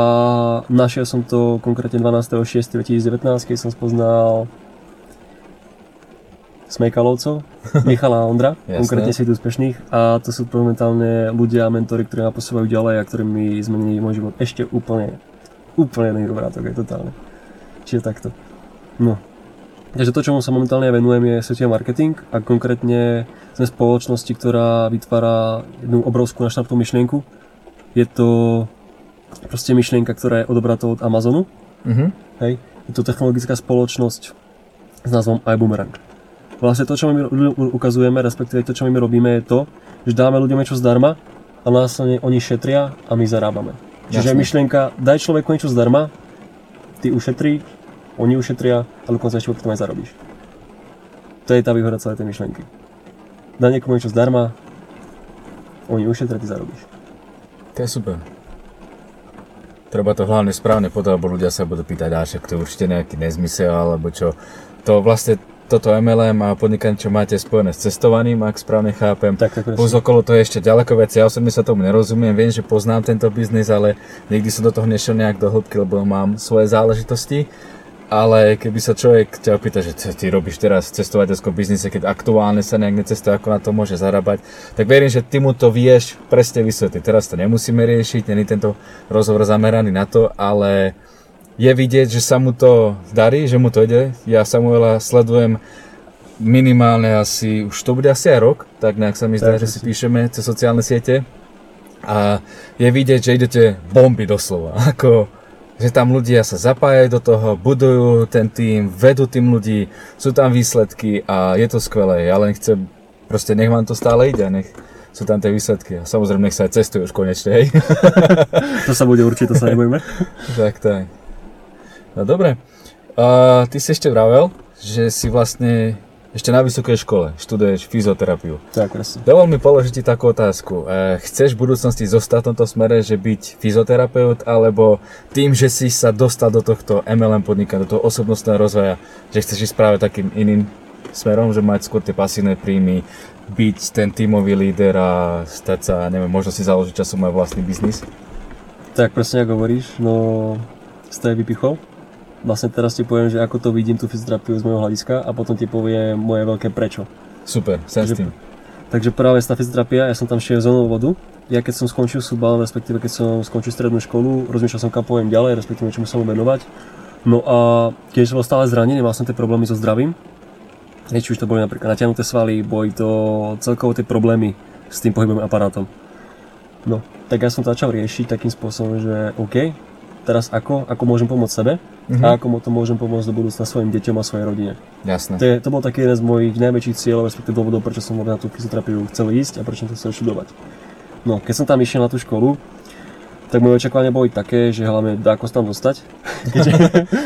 našiel som to konkrétne 12.6.2019, keď som spoznal Smejkalovcov, Michala a Ondra, konkrétne si úspešných a to sú momentálne ľudia a mentory, ktorí ma posúvajú ďalej a ktorými zmenili môj život ešte úplne úplne iný vrátok, je totálne. Čiže takto. No. Takže to, čomu sa momentálne venujem, je svetový marketing a konkrétne sme spoločnosti, ktorá vytvára jednu obrovskú naštartnú myšlienku. Je to proste myšlienka, ktorá je odobratou od Amazonu. Mm-hmm. Hej. Je to technologická spoločnosť s názvom iBoomerang. Vlastne to, čo my ukazujeme, respektíve to, čo my robíme, je to, že dáme ľuďom niečo zdarma a následne oni šetria a my zarábame. Čiže Jasne. myšlienka, daj človeku niečo zdarma, ty ušetrí, oni ušetria a dokonca ešte potom aj zarobíš. To je tá výhoda celej tej myšlienky. Daj niekomu niečo zdarma, oni ušetria, ty zarobíš. To je super. Treba to hlavne správne podať, lebo ľudia sa budú pýtať, až to je určite nejaký nezmysel, alebo čo. To vlastne toto MLM a podnikanie, čo máte spojené s cestovaním, ak správne chápem. Tak, tak Plus okolo to je ešte ďaleko vec. Ja osobne sa tomu nerozumiem, viem, že poznám tento biznis, ale nikdy som do toho nešiel nejak do hĺbky, lebo mám svoje záležitosti. Ale keby sa človek ťa opýta, že ty robíš teraz v cestovateľskom biznise, keď aktuálne sa nejak necestuje, ako na to môže zarábať, tak verím, že ty mu to vieš presne vysvetliť. Teraz to nemusíme riešiť, není tento rozhovor zameraný na to, ale je vidieť, že sa mu to darí, že mu to ide. Ja Samuela sledujem minimálne asi, už to bude asi aj rok, tak nejak sa mi zdá, že si píšeme cez sociálne siete. A je vidieť, že idete bomby doslova. Ako, že tam ľudia sa zapájajú do toho, budujú ten tým, vedú tým ľudí, sú tam výsledky a je to skvelé. Ja len chcem, proste nech vám to stále ide, nech sú tam tie výsledky. A samozrejme, nech sa aj cestuje už konečne, hej. to sa bude určite, to sa nebojíme. tak, tak. No dobre. A ty si ešte vravel, že si vlastne ešte na vysokej škole študuješ fyzioterapiu. Tak, presne. Dovol mi položiť ti takú otázku. E, chceš v budúcnosti zostať v tomto smere, že byť fyzioterapeut, alebo tým, že si sa dostal do tohto MLM podnika, do toho osobnostného rozvoja, že chceš ísť práve takým iným smerom, že mať skôr tie pasívne príjmy, byť ten tímový líder a stať sa, neviem, možno si založiť časom aj vlastný biznis? Tak presne ako hovoríš, no z tej vypichol vlastne teraz ti poviem, že ako to vidím tú fyzioterapiu z môjho hľadiska a potom ti poviem moje veľké prečo. Super, sem s tým. Takže práve tá fyzioterapia, ja som tam šiel zónou vodu. Ja keď som skončil súbal, respektíve keď som skončil strednú školu, rozmýšľal som kam poviem ďalej, respektíve čomu sa venovať. No a keď som bol stále zranený, mal som tie problémy so zdravím. Či už to boli napríklad natiahnuté svaly, boli to celkovo tie problémy s tým pohybovým aparátom. No, tak ja som to začal riešiť takým spôsobom, že OK, teraz ako, ako môžem pomôcť sebe mm-hmm. a ako to môžem pomôcť do budúcna svojim deťom a svojej rodine. Jasné. To, je, to bol taký jeden z mojich najväčších cieľov, respektíve dôvodov, prečo som na tú fyzioterapiu chcel ísť a prečo som to chcel študovať. No, keď som tam išiel na tú školu, tak moje očakávania boli také, že hlavne ako sa tam dostať. Keďže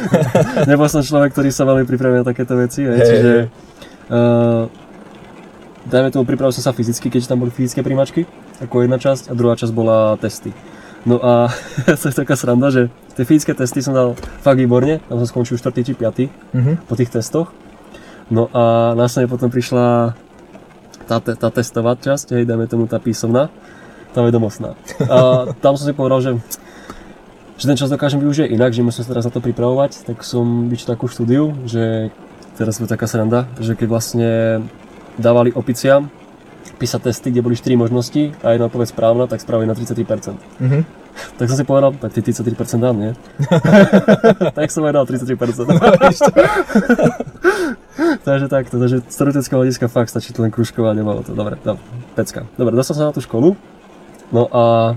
nebol som človek, ktorý sa veľmi pripravil na takéto veci, hey. čiže uh, dajme tomu, pripravil som sa fyzicky, keďže tam boli fyzické príjmačky, ako jedna časť, a druhá časť bola testy. No a to je taká sranda, že tie fyzické testy som dal fakt výborne, tam som skončil 4. či 5. Mhm. po tých testoch. No a následne potom prišla tá, tá testová časť, hej, dajme tomu tá písomná, tá vedomostná. A tam som si povedal, že, že ten čas dokážem využiť inak, že musím sa teraz na to pripravovať, tak som vyčítal takú štúdiu, že teraz je taká sranda, že keď vlastne dávali opiciam písať testy, kde boli 4 možnosti a jedna odpoveď správna, tak spravili na 33%. Mhm. Tak som si povedal, tak ty 33% dám, nie? tak som aj dal 33%. takže takto, takže z teoretického hľadiska fakt stačí to len kružkovať, nebolo to. Dobre, dobre, pecka. Dobre, dostal som na tú školu, no a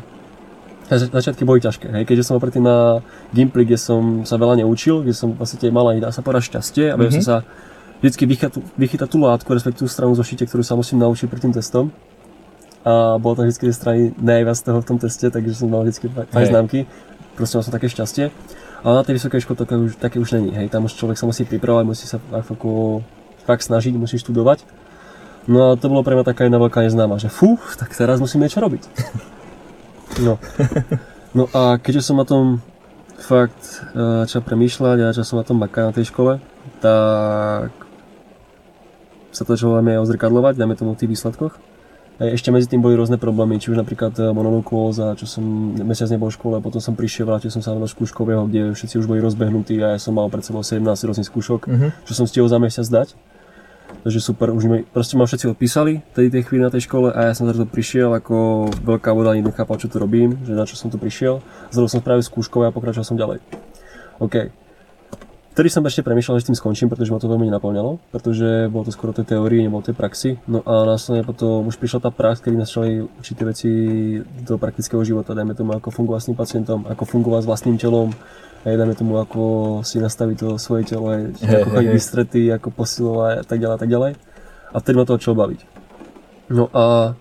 zač- začiatky boli ťažké, hej, keďže som predtým na Gimply, kde som sa veľa neučil, kde som vlastne mal aj, dá sa povedať, šťastie, a vedel som sa vždycky vychytať, vychytať tú látku, respektíve tú stranu zošite, ktorú sa musím naučiť pred tým testom. A bolo to vždycky tie strany najviac toho v tom teste, takže som mal vždycky fajn známky. Proste mal som také šťastie. Ale na tej vysokej škole také už, také už není, hej, tam už človek sa musí pripravovať, musí sa ako, fakt snažiť, musí študovať. No a to bolo pre mňa taká jedna veľká neznáma, že fú, tak teraz musím niečo robiť. No. No a keďže som na tom fakt eh, začal premýšľať a začal som na tom makať na tej škole, tak sa to začalo aj ozrkadlovať, dajme tomu v tých výsledkoch. A ešte medzi tým boli rôzne problémy, či už napríklad eh, mononukóza, čo som mesiac nebol v škole, potom som prišiel, vrátil som sa do skúškového, kde všetci už boli rozbehnutí a ja som mal pred sebou 17 rôznych skúšok, Mhm. čo som stihol za mesiac dať. Takže super, už mi, proste ma všetci odpísali tedy tej chvíli na tej škole a ja som zrazu prišiel ako veľká voda, ani nechápal, čo tu robím, že na čo som tu prišiel. Zrazu som spravil skúškové a pokračoval som ďalej. OK. Vtedy som ešte premýšľal, že s tým skončím, pretože ma to veľmi nenaplňalo, pretože bolo to skoro tej teórii, nebolo tej praxi. No a následne potom už prišla tá prax, kedy začali tie veci do praktického života, dajme tomu, ako fungovať s tým pacientom, ako fungovať s vlastným telom, hej, dajme tomu, ako si nastaviť to svoje telo, Hej, ako chodiť vystretý, ako posilovať a tak ďalej, a tak ďalej. A vtedy ma to začalo baviť. No a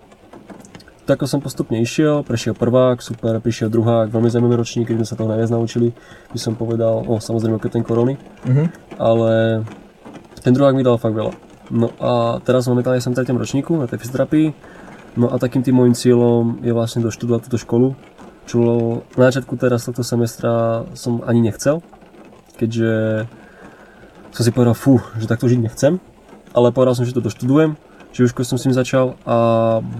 tak ako som postupne išiel, prešiel prvák, super, prišiel druhák, veľmi zaujímavý ročník, keď sme sa toho najviac naučili, by som povedal, o samozrejme keď ten korony, Mhm. ale ten druhák mi dal fakt veľa. No a teraz momentálne som v 3. ročníku na tej fyzioterapii, no a takým tým môjim cieľom je vlastne doštudovať túto školu, čo na začiatku teraz tohto semestra som ani nechcel, keďže som si povedal, fú, že takto žiť nechcem, ale povedal som, že to doštudujem, už som s tým začal a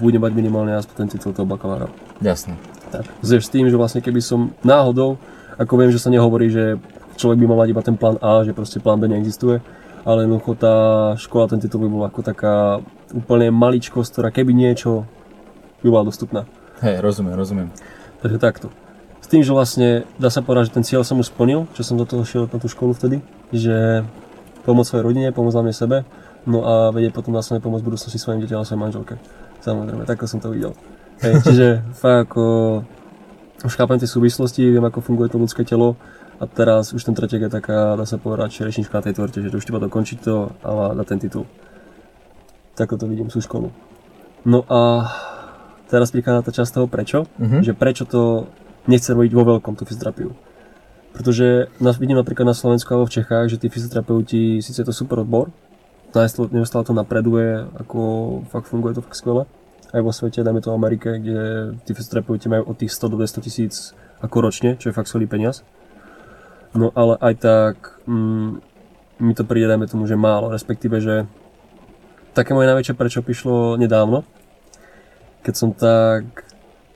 budem mať minimálne aspoň ten titul toho bakalára. Jasné. Tak. S tým, že vlastne keby som náhodou, ako viem, že sa nehovorí, že človek by mal mať iba ten plán A, že proste plán B neexistuje, ale jednoducho tá škola, ten titul by bol ako taká úplne maličkosť, ktorá keby niečo by bola dostupná. Hej, rozumiem, rozumiem. Takže takto. S tým, že vlastne dá sa povedať, že ten cieľ som už splnil, čo som do toho šiel na tú školu vtedy, že pomôcť svojej rodine, pomôcť hlavne sebe, no a vedieť potom následne pomôcť v budúcnosti svojim deťom a svojej manželke. Samozrejme, takto som to videl. Hej, čiže fakt ako už chápem tie súvislosti, viem ako funguje to ľudské telo a teraz už ten tretiek je taká, dá sa povedať, čerešnička na tej torte, že to už treba dokončiť to a na ten titul. Takto to vidím sú školu. No a teraz prichádza tá časť toho prečo, Mhm. že prečo to nechcem robiť vo veľkom, tú fyzioterapiu. Pretože nás vidím napríklad na Slovensku alebo v Čechách, že tí fyzioterapeuti, síce je to super odbor, neustále to napreduje, ako fakt funguje to fakt skvele. Aj vo svete, dajme to v Amerike, kde tí fyzioterapeuti majú od tých 100 do 200 tisíc ako ročne, čo je fakt skvelý peniaz. No ale aj tak mm, mi to príde, dajme tomu, že málo, respektíve, že také moje najväčšie prečo prišlo nedávno, keď som tak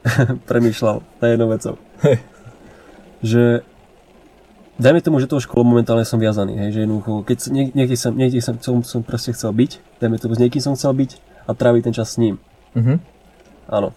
premýšľal na jednou vecou. Že dajme tomu, že tou školou momentálne som viazaný, hej, že jednoducho, keď niekde som, niekde som, som, som proste chcel byť, dajme tomu, s niekým som chcel byť a tráviť ten čas s ním. Mhm. Áno.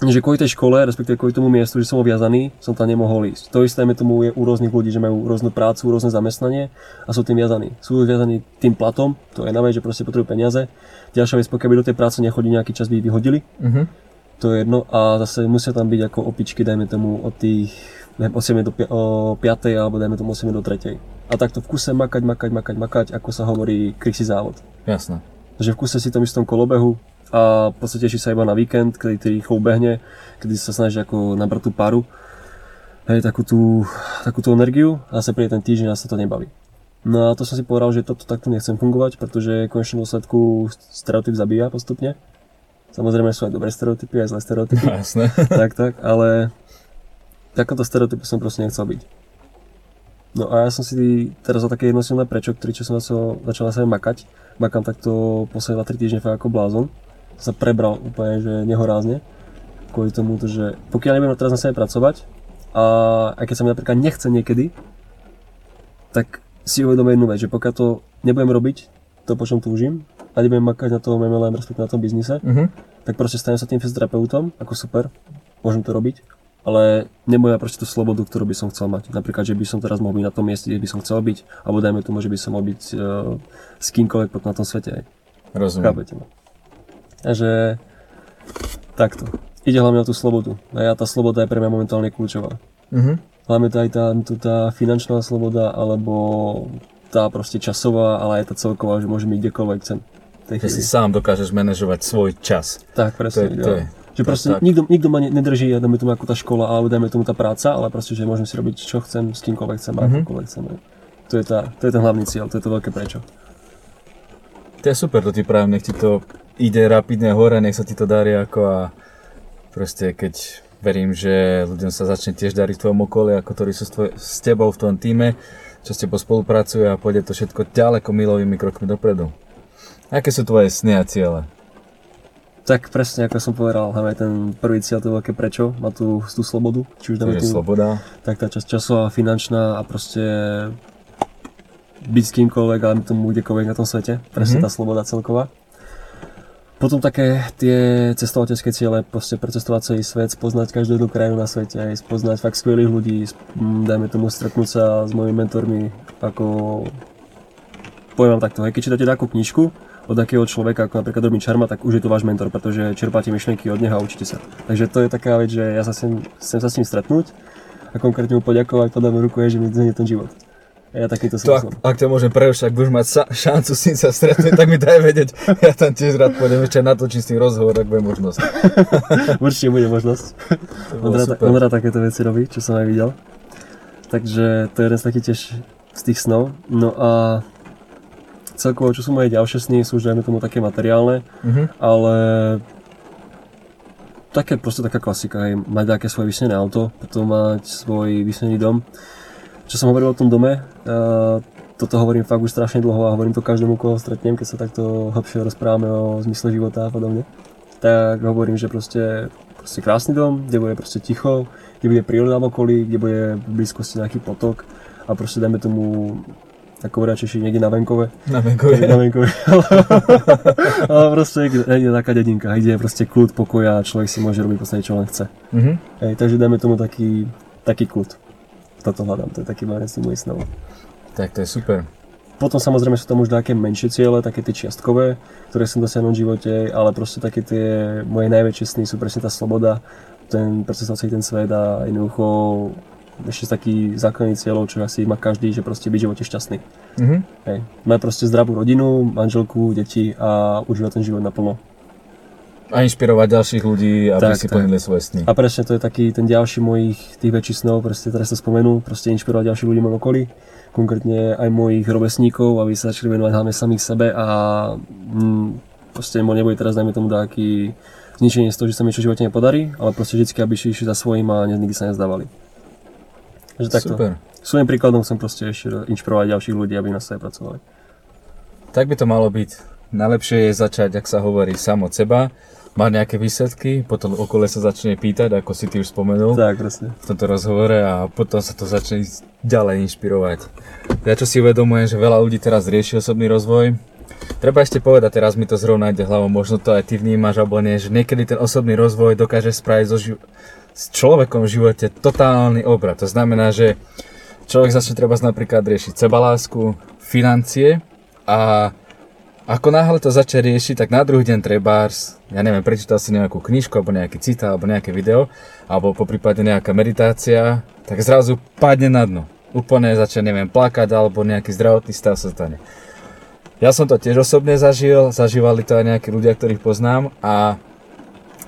Že kvôli tej škole, respektíve kvôli tomu miestu, že som bol viazaný, som tam nemohol ísť. To isté, dajme tomu, je u rôznych ľudí, že majú rôznu prácu, rôzne zamestnanie a sú tým viazaní. Sú viazaní tým platom, to je na vec, že proste potrebujú peniaze. Ďalšia vec, pokiaľ by do tej práce nechodí nejaký čas, by ich vyhodili. Mhm. To je jedno a zase musia tam byť ako opičky, dajme tomu od tých neviem, 8 do 5, 5 alebo dajme tomu 8 do 3. A takto v kuse makať, makať, makať, makať, ako sa hovorí krysi závod. Jasné. Takže v kuse si tom istom kolobehu a v podstate teší sa iba na víkend, kedy ty rýchlo ubehne, kedy sa snaží ako nabrať tú paru, hej, takú tú, takú tú energiu a zase príde ten týždeň a sa to nebaví. No a to som si povedal, že toto takto nechcem fungovať, pretože v konečnom dôsledku stereotyp zabíja postupne. Samozrejme sú aj dobré stereotypy, aj zlé stereotypy. No, jasné. tak, tak, ale takéto stereotypy som proste nechcel byť. No a ja som si teraz o také jednosilné prečo, ktorý čo som začal, začal na sebe makať. Makám takto posledné 2-3 týždne fakt ako blázon. Sa prebral úplne, že nehorázne. Kvôli tomu, že pokiaľ nebudem teraz na sebe pracovať, a aj keď sa mi napríklad nechce niekedy, tak si uvedomím jednu vec, že pokiaľ to nebudem robiť, to po čom túžim, a nebudem makať na tom MLM, respektíve na tom biznise, Mhm. tak proste stanem sa tým fyzioterapeutom, ako super, môžem to robiť, ale mať proste tú slobodu, ktorú by som chcel mať. Napríklad, že by som teraz mohol byť na tom mieste, kde by som chcel byť, alebo dajme tomu, že by som mohol byť uh, s kýmkoľvek na tom svete. Rozumiem. Chápete ma? Takže takto. Ide hlavne o tú slobodu. A ja tá sloboda je pre mňa momentálne kľúčová. Mhm. Hlavne to aj tá, tu tá finančná sloboda, alebo tá proste časová, ale aj tá celková, že môžem ísť kdekoľvek chcem. Že si sám dokážeš manažovať svoj čas. Tak, To presne. je, to je. Že proste tak. nikto, nikto ma ne- nedrží, ja dajme tomu ako tá škola, alebo dajme tomu tá práca, ale proste, že môžem si robiť čo chcem, s kýmkoľvek chcem, Mhm. mm-hmm. akokoľvek chcem. To je, tá, to je ten hlavný cieľ, to je to veľké prečo. to je super, to ti pravím, nech ti to ide rapidne hore, nech sa ti to darí ako a proste keď verím, že ľuďom sa začne tiež dariť v tvojom okolí, ako ktorí sú s, tvoj, s tebou v tom týme, čo s tebou spolupracujú a pôjde to všetko ďaleko milovými krokmi dopredu. Aké sú tvoje sny a ciele? Tak presne, ako som povedal, hlavne ten prvý cieľ, to veľké prečo, má tú, tú slobodu, či už dáme tú, sloboda. tak tá časť časová, finančná a proste byť s kýmkoľvek, ale tomu kdekoľvek na tom svete. Presne Mhm. tá sloboda celková. Potom také tie cestovateľské ciele, proste precestovať celý svet, spoznať každú jednu krajinu na svete, aj spoznať fakt skvelých ľudí, dajme tomu stretnúť sa s mojimi mentormi, ako poviem vám takto, hej, keď čítate takú knižku od takého človeka, ako napríklad Robin Charma, tak už je to váš mentor, pretože čerpáte myšlienky od neho a učíte sa. Takže to je taká vec, že ja sa chcem, chcem sa s ním stretnúť a konkrétne mu poďakovať, podám ruku, je, že mi zmení ten život. Ja takýto To, som ak, ak ťa môžem prerušiť, ak budeš mať sa, šancu s ním sa stretnúť, tak mi daj vedieť. Ja tam tiež rád pôjdem, ešte natočím s tým rozhovor, ak bude možnosť. Určite bude možnosť. To On rád, on rád takéto veci robí, čo som aj videl. Takže to je jeden z takých tiež z tých snov. No a celkovo, čo sú moje ďalšie sny, sú už dajme tomu také materiálne, Mhm. ale také proste taká klasika, hej, mať nejaké svoje vysnené auto, potom mať svoj vysnený dom. Čo som hovoril o tom dome, uh, toto hovorím fakt už strašne dlho a hovorím to každému, koho stretnem, keď sa takto hlbšie rozprávame o zmysle života a podobne. Tak hovorím, že proste, proste krásny dom, kde bude proste ticho, kde bude príroda v okolí, kde bude v blízkosti nejaký potok a proste dajme tomu ako radšej niekde na venkove, Na na Venkovie. venkovе. ale proste niekde, niekde taká dedinka, kde je proste kľud, pokoj a človek si môže robiť proste čo len chce. Mhm. Hej, takže dajme tomu taký, taký kľud. Toto hľadám, to je taký z mojich snov. Tak to je super. Potom samozrejme sú tam už nejaké menšie ciele, také tie čiastkové, ktoré som dosiahnuť v živote, ale proste také tie moje najväčšie sny sú presne tá sloboda, ten predstavovať si ten svet a jednoducho ešte z takých základných cieľov, čo asi má každý, že proste byť v živote šťastný. Mhm. Hej. Mať proste zdravú rodinu, manželku, deti a užívať ten život naplno. A inšpirovať ďalších ľudí, aby Tak, si tak. plnili svoje sny. A presne to je taký ten ďalší mojich tých väčších snov, proste teraz sa spomenú, proste inšpirovať ďalších ľudí v okolí, konkrétne aj mojich rovesníkov, aby sa začali venovať hlavne samých sebe a mm, proste nebude teraz dajme tomu taký zničenie z toho, že sa mi niečo v živote nepodarí, ale proste vždy, aby šli išli za svojím a nikdy sa nezdávali. Takže takto. Super. Svojím príkladom chcem proste ešte inšpirovať ďalších ľudí, aby na sebe pracovali. Tak by to malo byť. Najlepšie je začať, ak sa hovorí, sám od seba, mať nejaké výsledky, potom okolo sa začne pýtať, ako si ty už spomenul Tak, presne. v tomto rozhovore a potom sa to začne ďalej inšpirovať. Ja čo si uvedomujem, že veľa ľudí teraz rieši osobný rozvoj. Treba ešte povedať, teraz mi to zrovna ide hlavou, možno to aj ty vnímaš alebo nie, že niekedy ten osobný rozvoj dokáže spraviť so ži- s človekom v živote totálny obrad. To znamená, že človek začne treba napríklad riešiť sebalásku, financie a ako náhle to začne riešiť, tak na druhý deň treba, ja neviem, prečítal si nejakú knižku, alebo nejaký citát, alebo nejaké video, alebo po prípade nejaká meditácia, tak zrazu padne na dno. Úplne začne, neviem, plakať, alebo nejaký zdravotný stav sa stane. Ja som to tiež osobne zažil, zažívali to aj nejakí ľudia, ktorých poznám a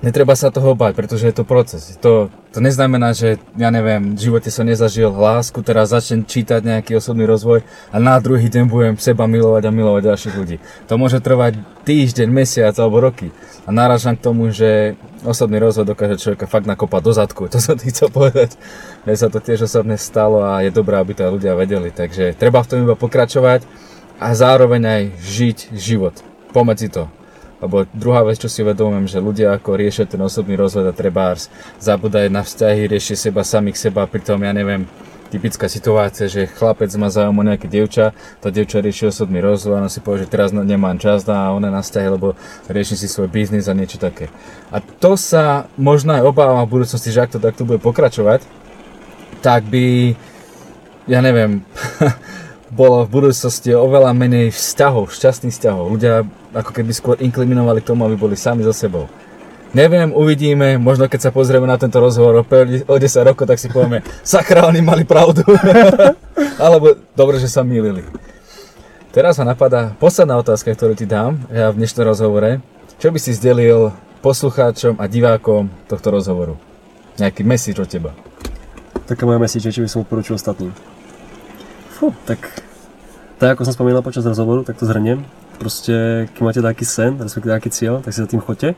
netreba sa toho bať, pretože je to proces. To To neznamená, že ja neviem, v živote som nezažil lásku, teraz začnem čítať nejaký osobný rozvoj a na druhý deň budem seba milovať a milovať ďalších ľudí. To môže trvať týždeň, mesiac alebo roky. A náražam k tomu, že osobný rozvoj dokáže človeka fakt nakopať do zadku. To som ti chcel povedať. Mne sa to tiež osobne stalo a je dobré, aby to ľudia vedeli. Takže treba v tom iba pokračovať a zároveň aj žiť život. Pomedzi to. Lebo druhá vec, čo si uvedomujem, že ľudia ako riešia ten osobný rozvoj a trebárs, zabudajú na vzťahy, riešia seba samých seba, pritom ja neviem, typická situácia, že chlapec má záujem o nejaké dievča, to dievča rieši osobný rozvoj, a si povie, že teraz nemám čas na ona na vzťahy, lebo rieši si svoj biznis a niečo také. A to sa možno aj obávam v budúcnosti, že ak to takto bude pokračovať, tak by, ja neviem, bolo v budúcnosti oveľa menej vzťahov, šťastných vzťahov. Ľudia ako keby skôr inkliminovali k tomu, aby boli sami so sebou. Neviem, uvidíme, možno keď sa pozrieme na tento rozhovor o 10 rokov, tak si povieme, sakra, oni mali pravdu. Alebo dobre, že sa mýlili. Teraz ma napadá posledná otázka, ktorú ti dám ja v dnešnom rozhovore. Čo by si zdelil poslucháčom a divákom tohto rozhovoru? Nejaký message od teba. Taká moja message, čo by som odporučil ostatným. Fú, tak, tak ako som spomínal počas rozhovoru, tak to zhrniem. Proste, keď máte taký sen, respektíve taký cieľ, tak si za tým chodte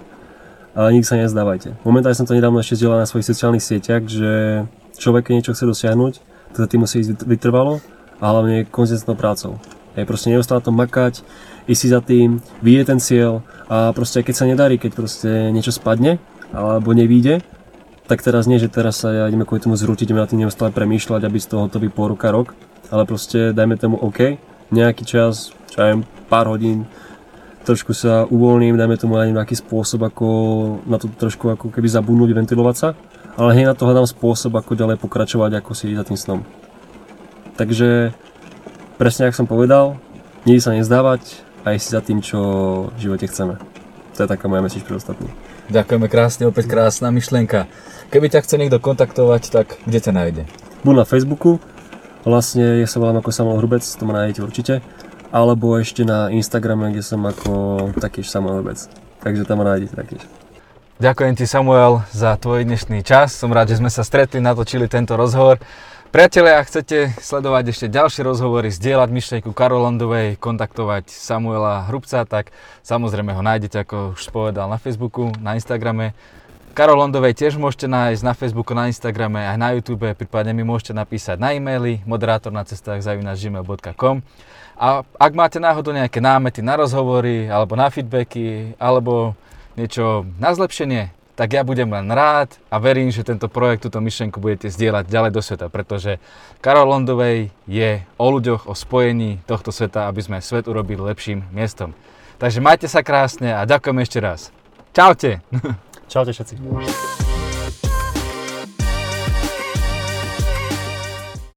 ale nikdy sa nezdávajte. Momentálne som to nedávno ešte zdieľal na svojich sociálnych sieťach, že človek, keď niečo chce dosiahnuť, tak za tým musí ísť vytrvalo a hlavne konzistentnou prácou. Je proste neustále to makať, ísť si za tým, vyjde ten cieľ a proste keď sa nedarí, keď proste niečo spadne alebo nevíde, tak teraz nie, že teraz sa ja ideme kvôli tomu zrútiť, ideme na tým neustále premýšľať, aby z toho to by po ruka rok, ale proste dajme tomu OK, nejaký čas, čo aj pár hodín, trošku sa uvoľním, dajme tomu aj nejaký spôsob, ako na to trošku ako keby zabudnúť, ventilovať sa, ale hej na to hľadám spôsob, ako ďalej pokračovať, ako si za tým snom. Takže presne ako som povedal, nikdy sa nezdávať a ísť si za tým, čo v živote chceme. To je taká moja message pre ostatní. Ďakujeme krásne, opäť krásna myšlienka. Keby ťa chce niekto kontaktovať, tak kde ťa nájde? Buď na Facebooku, vlastne ja sa volám ako Samuel Hrubec, to ma nájdete určite. Alebo ešte na Instagrame, kde som ako takýž Samuel Hrubec. Takže tam ma nájdete takýž. Ďakujem ti Samuel za tvoj dnešný čas. Som rád, že sme sa stretli, natočili tento rozhovor. Priatelia, ak chcete sledovať ešte ďalšie rozhovory, zdieľať myšlienku Karolandovej, kontaktovať Samuela Hrubca, tak samozrejme ho nájdete, ako už povedal, na Facebooku, na Instagrame. Karol Londovej tiež môžete nájsť na Facebooku, na Instagrame, aj na YouTube, prípadne mi môžete napísať na e-maily moderátor na cestách zavinačgmail.com a ak máte náhodou nejaké námety na rozhovory, alebo na feedbacky, alebo niečo na zlepšenie, tak ja budem len rád a verím, že tento projekt, túto myšlenku budete zdieľať ďalej do sveta, pretože Karol Londovej je o ľuďoch, o spojení tohto sveta, aby sme svet urobili lepším miestom. Takže majte sa krásne a ďakujem ešte raz. Čaute! Čaute všetci.